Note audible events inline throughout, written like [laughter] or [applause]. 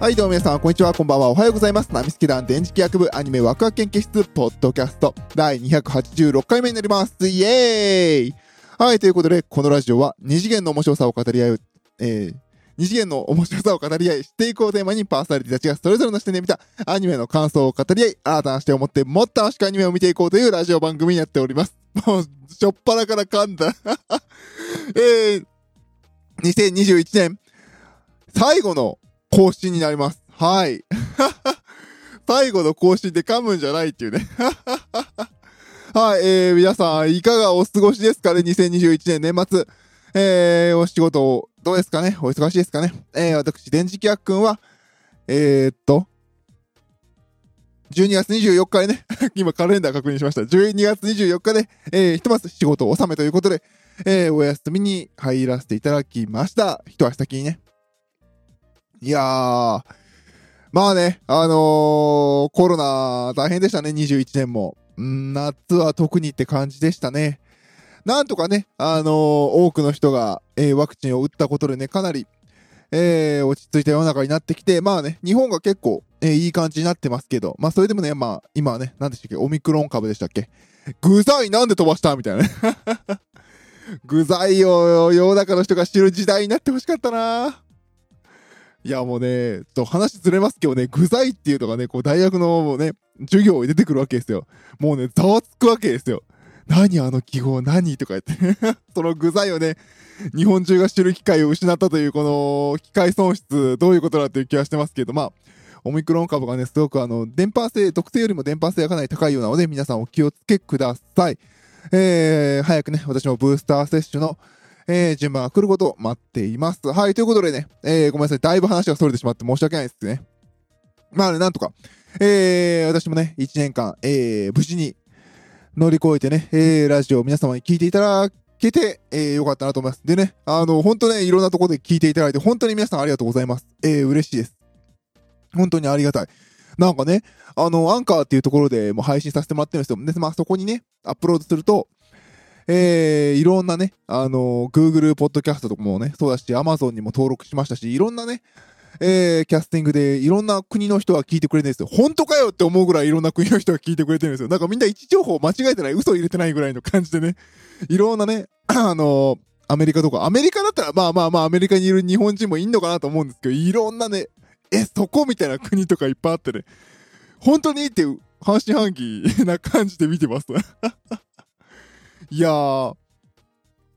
はい、どうも皆さん、こんにちは、こんばんは、おはようございます。ナミスケ団電磁気学部アニメワクワク研究室、ポッドキャスト、第286回目になります。イエーイはい、ということで、このラジオは、二次元の面白さを語り合う、えー、二次元の面白さを語り合い、知っていこうテーマにパーソナリティたちがそれぞれの視点で見たアニメの感想を語り合い、新たな視点を持ってもっと楽しくアニメを見ていこうというラジオ番組になっております。もう、しょっぱなから噛んだ。[laughs] えー、2021年、最後の更新になります。はい。[laughs] 最後の更新で噛むんじゃないっていうね。[laughs] はい、えー、皆さん、いかがお過ごしですかね ?2021 年年末。えー、お仕事、どうですかね？お忙しいですかね？えー、私、電磁気役くんは、えー、っと、12月24日でね、[laughs] 今カレンダー確認しました。12月24日で、えー、ひとまず仕事を納めということで、えー、お休みに入らせていただきました。一足先にね。いやー、まあね、あのー、コロナ大変でしたね、21年も。ん夏は特にって感じでしたね。なんとかね、あのー、多くの人が、えー、ワクチンを打ったことでね、かなり、えー、落ち着いた世の中になってきて、まあね、日本が結構、えー、いい感じになってますけど、まあそれでもね、まあ今はね、何でしたっけ、オミクロン株でしたっけ具材なんで飛ばしたみたいなね。[laughs] 具材を世の中の人が知る時代になってほしかったないやもうね、と話ずれますけどね、具材っていうのがね、こう大学のね、授業に出てくるわけですよ。もうね、ざわつくわけですよ。何あの記号何とか言って [laughs] その具材をね、日本中が知る機会を失ったというこの機械損失、どういうことだっていう気はしてますけど、まあ、オミクロン株がね、すごくあの、電波性、毒性よりも電波性がかなり高いようなので、皆さんお気をつけください。えー、早くね、私もブースター接種の、えー、順番が来ることを待っています。はい、ということでね、えー、ごめんなさい、だいぶ話が逸れてしまって申し訳ないですね。まあね、なんとか、えー、私もね、1年間、えー、無事に乗り越えてね、えー、ラジオを皆様に聞いていただけて、えー、よかったなと思います。でね、あの、本当ね、いろんなところで聞いていただいて、本当に皆さんありがとうございます。えー、嬉しいです。本当にありがたい。なんかね、あの、アンカーっていうところでも配信させてもらってるんですよ。で、まあそこにね、アップロードすると、えー、いろんなね、あの、Google ポッドキャストとかもね、そうだし、Amazon にも登録しましたし、いろんなね、えー、キャスティングでいろんな国の人が聞いてくれてるんですよ。本当かよって思うぐらいいろんな国の人が聞いてくれてるんですよ。なんかみんな位置情報間違えてない、嘘入れてないぐらいの感じでね、いろんなね、[clears throat] あのアメリカとか、アメリカだったらまあまあまあアメリカにいる日本人もいんのかなと思うんですけど、いろんなね、え、そこみたいな国とかいっぱいあってね、本当にって半信半疑な感じで見てます。[laughs] いやー、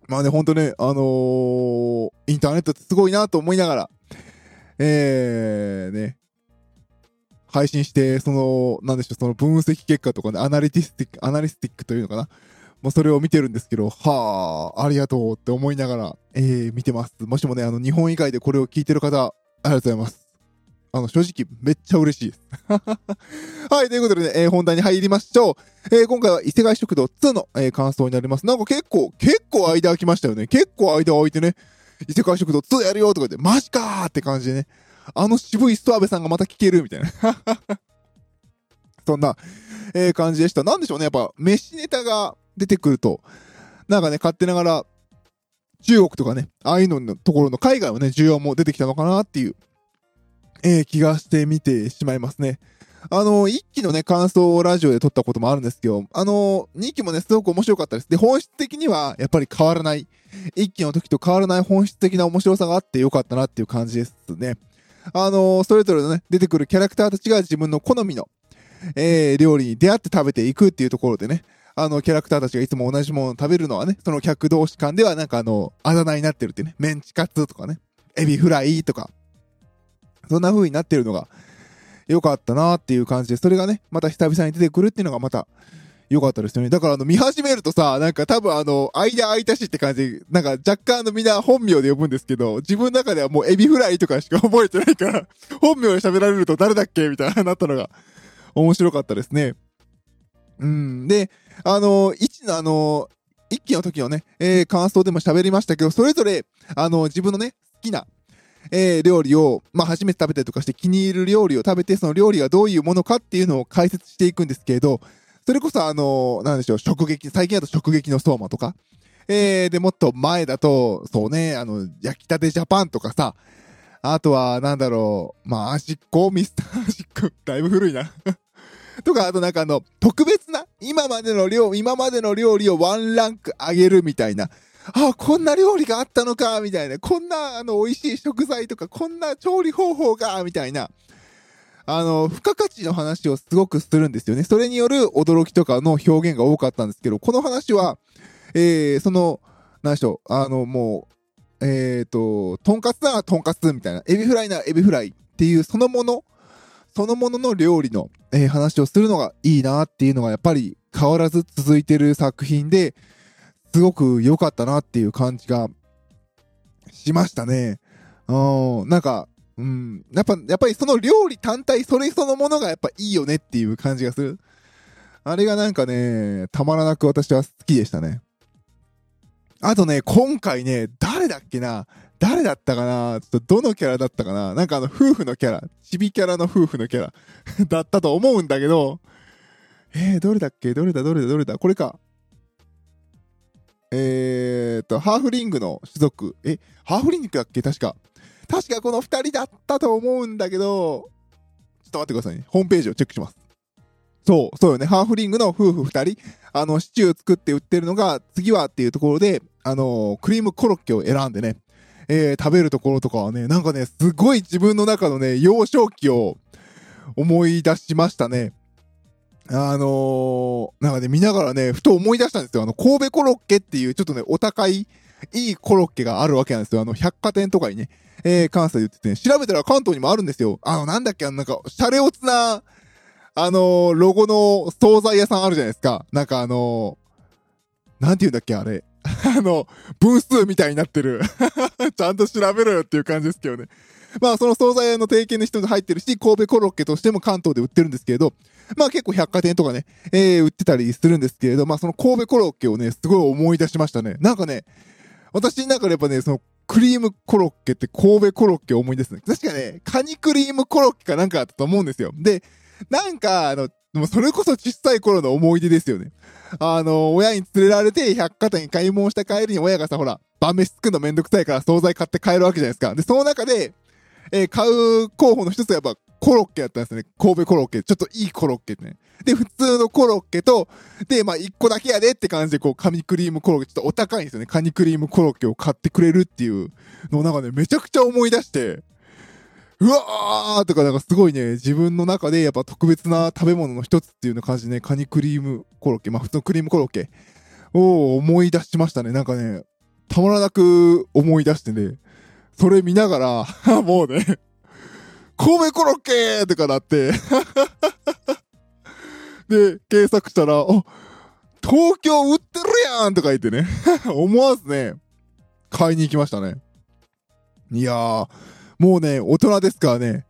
まあね、ほんとね、あのー、インターネットってすごいなと思いながら、えー、ね、配信して、その、なんでしょう、その分析結果とかね、 analytistic、analystic というのかな。もうそれを見てるんですけど、はあ、ありがとうって思いながら、えー、見てます。もしもね、あの、日本以外でこれを聞いてる方、ありがとうございます。あの、正直、めっちゃ嬉しいです。[laughs] はい、ということでね、えー、本題に入りましょう。えー、今回は伊勢貝食堂2の、えー、感想になります。なんか結構、結構間空きましたよね。結構間空いてね、伊勢貝食堂2やるよとか言って、マジかーって感じでね、あの渋いストアベさんがまた聞けるみたいな。[laughs] そんな、えー、感じでした。なんでしょうね、やっぱ、飯ネタが出てくると、なんかね、勝手ながら、中国とかね、ああいうののところの海外はね、需要も出てきたのかなっていう、えー、気がして見てしまいますね。あの、一期のね、感想をラジオで撮ったこともあるんですけど、あの、二期もね、すごく面白かったです。で、本質的には、やっぱり変わらない。一期の時と変わらない本質的な面白さがあってよかったなっていう感じですね。あの、それぞれのね、出てくるキャラクターたちが自分の好みの、えー、料理に出会って食べていくっていうところでね、あの、キャラクターたちがいつも同じものを食べるのはね、その客同士間ではなんかあの、あだ名になってるってね、メンチカツとかね、エビフライとか、そんな風になってるのが良かったなっていう感じで、それがね、また久々に出てくるっていうのがまた良かったですよね。だからあの見始めるとさ、なんか多分あの、間空いたしって感じで、なんか若干あのみんな本名で呼ぶんですけど、自分の中ではもうエビフライとかしか覚えてないから、[laughs] 本名で喋られると誰だっけみたいななったのが面白かったですね。うん。で、あの、一のあの、一期の時のね、えー、感想でも喋りましたけど、それぞれ、あの、自分のね、好きな、えー、料理を、まあ、初めて食べたりとかして気に入る料理を食べて、その料理がどういうものかっていうのを解説していくんですけれど、それこそあの、なんでしょう、食撃、最近だと食撃の相馬とか、えー、で、もっと前だと、そうね、あの、焼きたてジャパンとかさ、あとは、なんだろう、まあ、端っこミスター端っこ。だいぶ古いな。[laughs] とか、あとなんかあの、特別な、今までの料、今までの料理をワンランク上げるみたいな。あ、こんな料理があったのか、みたいな。こんな、あの、美味しい食材とか、こんな調理方法が、みたいな。あの、付加価値の話をすごくするんですよね。それによる驚きとかの表現が多かったんですけど、この話は、えー、その、何でしょう、あの、もう、えっ、ー、と、とんかつならとんかつみたいな、エビフライならエビフライっていうそのもの、そのものの料理の、えー、話をするのがいいなっていうのがやっぱり変わらず続いてる作品で、すごく良かったなっていう感じがしましたね。うん、なんか、うん、やっぱ、やっぱりその料理単体、それそのものがやっぱいいよねっていう感じがする。あれがなんかね、たまらなく私は好きでしたね。あとね、今回ね、誰だっけな？誰だったかな？ちょっとどのキャラだったかな？なんかあの夫婦のキャラ、チビキャラの夫婦のキャラ。だったと思うんだけど、えー、どれだっけ？どれだ？どれだ？どれだ？これか。えーと、ハーフリングの種族。え、ハーフリングだっけ？確か。確かこの二人だったと思うんだけど、ちょっと待ってくださいね。ホームページをチェックします。そう、そうよね。ハーフリングの夫婦二人。あの、シチュー作って売ってるのが、次はっていうところで、あの、クリームコロッケを選んでね、えー、食べるところとかはね、なんかね、すごい自分の中のね、幼少期を思い出しましたね。あのー、なんかね、見ながらね、ふと思い出したんですよ。あの、神戸コロッケっていう、ちょっとね、お高い、いいコロッケがあるわけなんですよ。あの、百貨店とかにね、えー、関西で言ってて、ね、調べたら関東にもあるんですよ。あの、なんだっけ、あの、なんか、シャレオツな、あのー、ロゴの惣菜屋さんあるじゃないですか。なんかあのー、なんて言うんだっけ、あれ。[laughs] あの、分数みたいになってる。[laughs] ちゃんと調べろよっていう感じですけどね。まあ、その惣菜屋の提携の人が入ってるし、神戸コロッケとしても関東で売ってるんですけれど、まあ結構百貨店とかね、えー、売ってたりするんですけれど、まあその神戸コロッケをね、すごい思い出しましたね。なんかね、私の中でやっぱね、そのクリームコロッケって神戸コロッケを思い出すね。確かね、カニクリームコロッケかなんかあったと思うんですよ。で、なんか、あの、もうそれこそ小さい頃の思い出ですよね。あの、親に連れられて百貨店に買い物した帰りに親がさ、ほら、晩飯作るのめんどくさいから惣菜買って帰るわけじゃないですか。で、その中で、えー、買う候補の一つはやっぱコロッケやったんですね。神戸コロッケ。ちょっといいコロッケね。で、普通のコロッケと、で、まあ、一個だけやでって感じで、こう、カニクリームコロッケ、ちょっとお高いんですよね。カニクリームコロッケを買ってくれるっていうのをなんかね、めちゃくちゃ思い出して、うわーとかなんかすごいね、自分の中でやっぱ特別な食べ物の一つっていうような感じでね、カニクリームコロッケ、まあ普通のクリームコロッケを思い出しましたね。なんかね、たまらなく思い出してね、それ見ながら、[laughs] もうね、神戸コロッケとかなって。[laughs] で、検索したら、あ、東京売ってるやんとか言ってね。[laughs] 思わずね、買いに行きましたね。いやー、もうね、大人ですからね、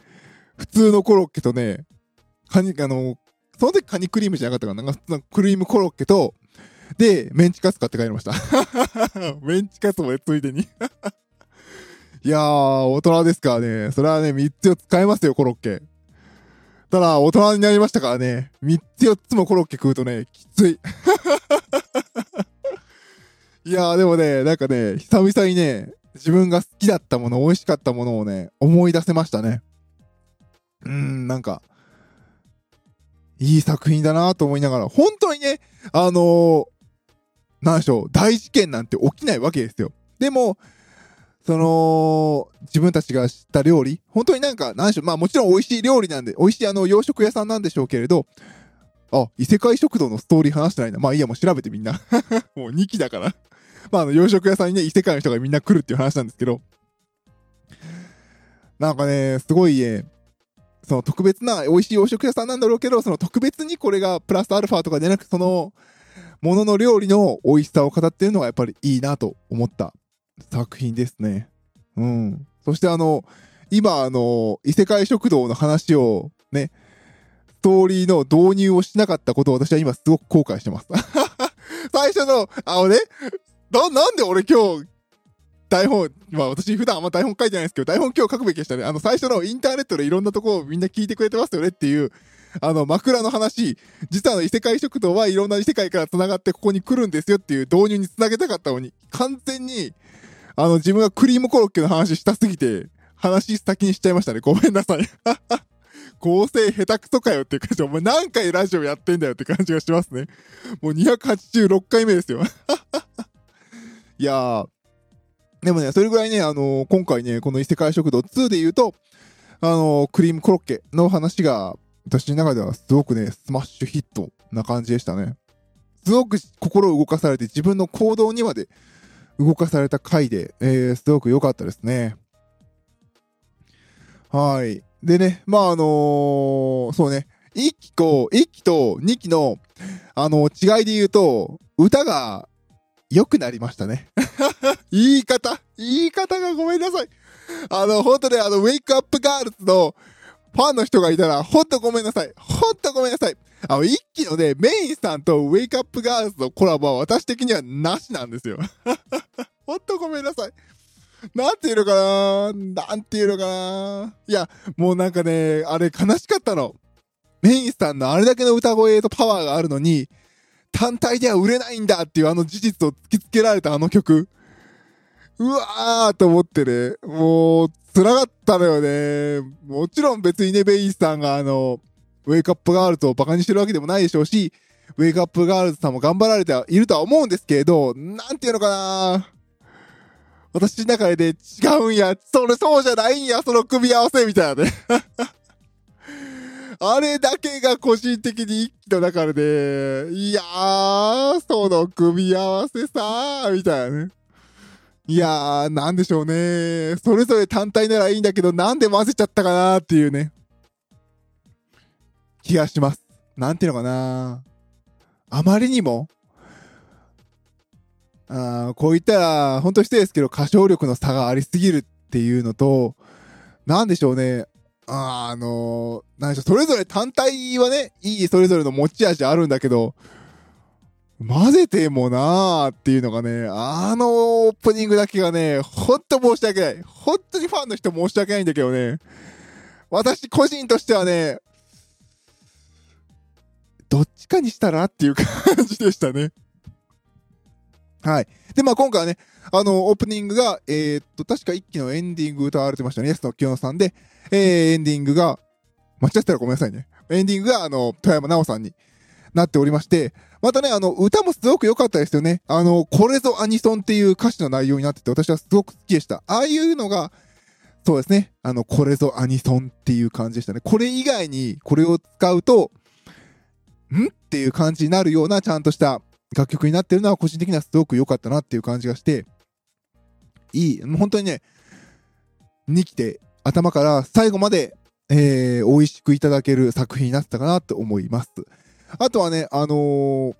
普通のコロッケとね、カニ、あの、その時カニクリームじゃなかったかな。なんか普通のクリームコロッケと、で、メンチカツ買って帰りました。メンチカツも、ついでに。いやー、大人ですからね。それはね、3つを使えますよ、コロッケ。ただ、大人になりましたからね。3つ4つもコロッケ食うとね、きつい。[laughs] いやー、でもね、なんかね、久々にね、自分が好きだったもの、美味しかったものをね、思い出せましたね。うーん、なんか、いい作品だなと思いながら、本当にね、あのー、なんでしょう、大事件なんて起きないわけですよ。でも、その、自分たちが知った料理、本当になんか、なんでしょう、まあもちろん美味しい料理なんで、美味しいあの洋食屋さんなんでしょうけれど、あ、異世界食堂のストーリー話してないな。まあいいや、もう調べてみんな。[laughs] もう2期だから。まああの洋食屋さんにね、異世界の人がみんな来るっていう話なんですけど、なんかね、すごいね、その特別な美味しい洋食屋さんなんだろうけど、その特別にこれがプラスアルファとかじゃなく、その、ものの料理の美味しさを語ってるのがやっぱりいいなと思った作品ですね。うん。そしてあの、今あの、異世界食堂の話をね、ストーリーの導入をしなかったことを私は今すごく後悔してます。[laughs] 最初の、あのね、な、なんで俺今日、台本、まあ私普段あんま台本書いてないですけど、台本今日書くべきでしたね。あの最初のインターネットでいろんなとこをみんな聞いてくれてますよねっていう、あの枕の話、実はの異世界食堂はいろんな異世界から繋がってここに来るんですよっていう導入に繋げたかったのに、完全にあの、自分がクリームコロッケの話したすぎて、話先にしちゃいましたね。ごめんなさい。[laughs] 構成下手くそかよっていう感じ。お前何回ラジオやってんだよって感じがしますね。もう286回目ですよ。[laughs] いやー。でもね、それぐらいね、あのー、今回ね、この異世界食堂2で言うと、あのー、クリームコロッケの話が、私の中ではすごくね、スマッシュヒットな感じでしたね。すごく心を動かされて自分の行動にまで動かされた回で、えー、すごく良かったですね。はい。でね、まああのー、そうね、1期と、1期と2期の、あのー、違いで言うと、歌が良くなりましたね。[laughs] 言い方言い方がごめんなさい。あの、本当ね、あの、ウェイクアップガールズのファンの人がいたら、ほんとごめんなさい。ほんとごめんなさい。あの、一期のね、メインさんとウェイクアップガールズのコラボは私的にはなしなんですよ。[laughs] ほんとごめんなさい。なんていうのかななんていうのかないや、もうなんかね、あれ悲しかったの。メインさんのあれだけの歌声とパワーがあるのに、単体では売れないんだっていうあの事実を突きつけられたあの曲。うわーと思ってね、もう、辛かったのよね。もちろん別にね、ベインさんがあの、ウェイクアップガールズをバカにしてるわけでもないでしょうし、ウェイクアップガールズさんも頑張られているとは思うんですけれど、なんていうのかな私の中で違うんや、それそうじゃないんや、その組み合わせみたいなね。[laughs] あれだけが個人的に一気の中で、いやー、その組み合わせさー、みたいなね。いやー、なんでしょうね。それぞれ単体ならいいんだけど、なんで混ぜちゃったかなーっていうね。気がします。なんていうのかなあまりにも、あこう言ったら、本当失礼ですけど、歌唱力の差がありすぎるっていうのと、なんでしょうね。ああのー、なんでしょう、それぞれ単体はね、いいそれぞれの持ち味あるんだけど、混ぜてもなーっていうのがね、あのオープニングだけがね、ほんと申し訳ない。本当にファンの人申し訳ないんだけどね、私個人としてはね、どっちかにしたらっていう感じでしたね。はい。で、まあ今回はね、あの、オープニングが、えー、っと、確か一期のエンディング歌われてましたね。安野清野さんで、えー、エンディングが、間違ってたらごめんなさいね。エンディングが、あの、富山直さんになっておりまして、またね、あの、歌もすごく良かったですよね。あの、これぞアニソンっていう歌詞の内容になってて、私はすごく好きでした。ああいうのが、そうですね。あの、これぞアニソンっていう感じでしたね。これ以外にこれを使うと、ん？っていう感じになるようなちゃんとした楽曲になってるのは個人的にはすごく良かったなっていう感じがして、いい、本当にね、に来て頭から最後まで、えー、美味しくいただける作品になってたかなと思います。あとはね、あのー、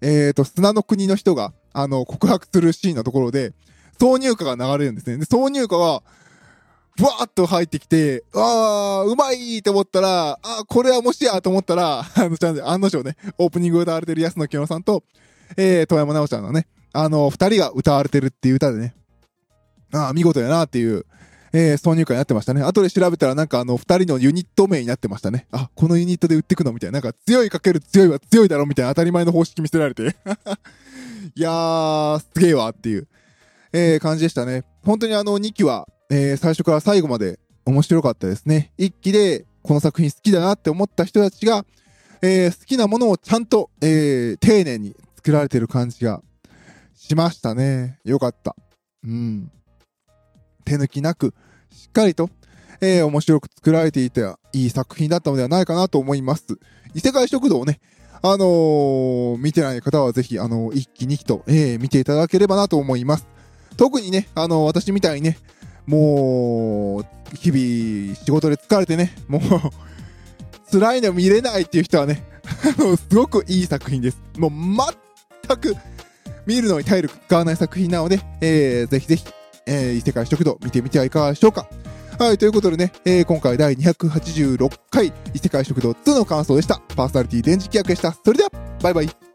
えっ、ー、と、砂の国の人が、あの、告白するシーンのところで、挿入歌が流れるんですね。で、挿入歌が、ブワーッと入ってきて、あー、うまいと思ったら、あこれはもしやと思ったら、[laughs] あの、ちゃん案の定ね、オープニング歌われてる安野清野さんと、えー、遠山直ちゃんのね、あの、二人が歌われてるっていう歌でね、ああ、見事やなっていう、えー、挿入歌になってましたね。後で調べたらなんかあの、二人のユニット名になってましたね。あ、このユニットで売ってくのみたいな。なんか強いかける強いは強いだろみたいな当たり前の方式見せられて。[laughs] いやー、すげえわっていう、えー、感じでしたね。本当にあの2期は、えー、最初から最後まで面白かったですね。1期でこの作品好きだなって思った人たちが、えー、好きなものをちゃんと、えー、丁寧に作られてる感じがしましたね。よかった。うん。手抜きなく、しっかりと、えー、面白く作られていたいい作品だったのではないかなと思います。異世界食堂をね、あのー、見てない方はぜひ、あのー、1期2期と、えー、見ていただければなと思います。特にね、あの私みたいにね、もう、日々仕事で疲れてね、もう辛いの見れないっていう人はね、すごくいい作品です。もう全く見るのに体力使わない作品なので、えー、ぜひぜひ、えー、異世界食堂見てみてはいかがでしょうか。はい、ということでね、えー、今回第286回異世界食堂2の感想でした。パーソナリティ電磁気役でした。それでは、バイバイ。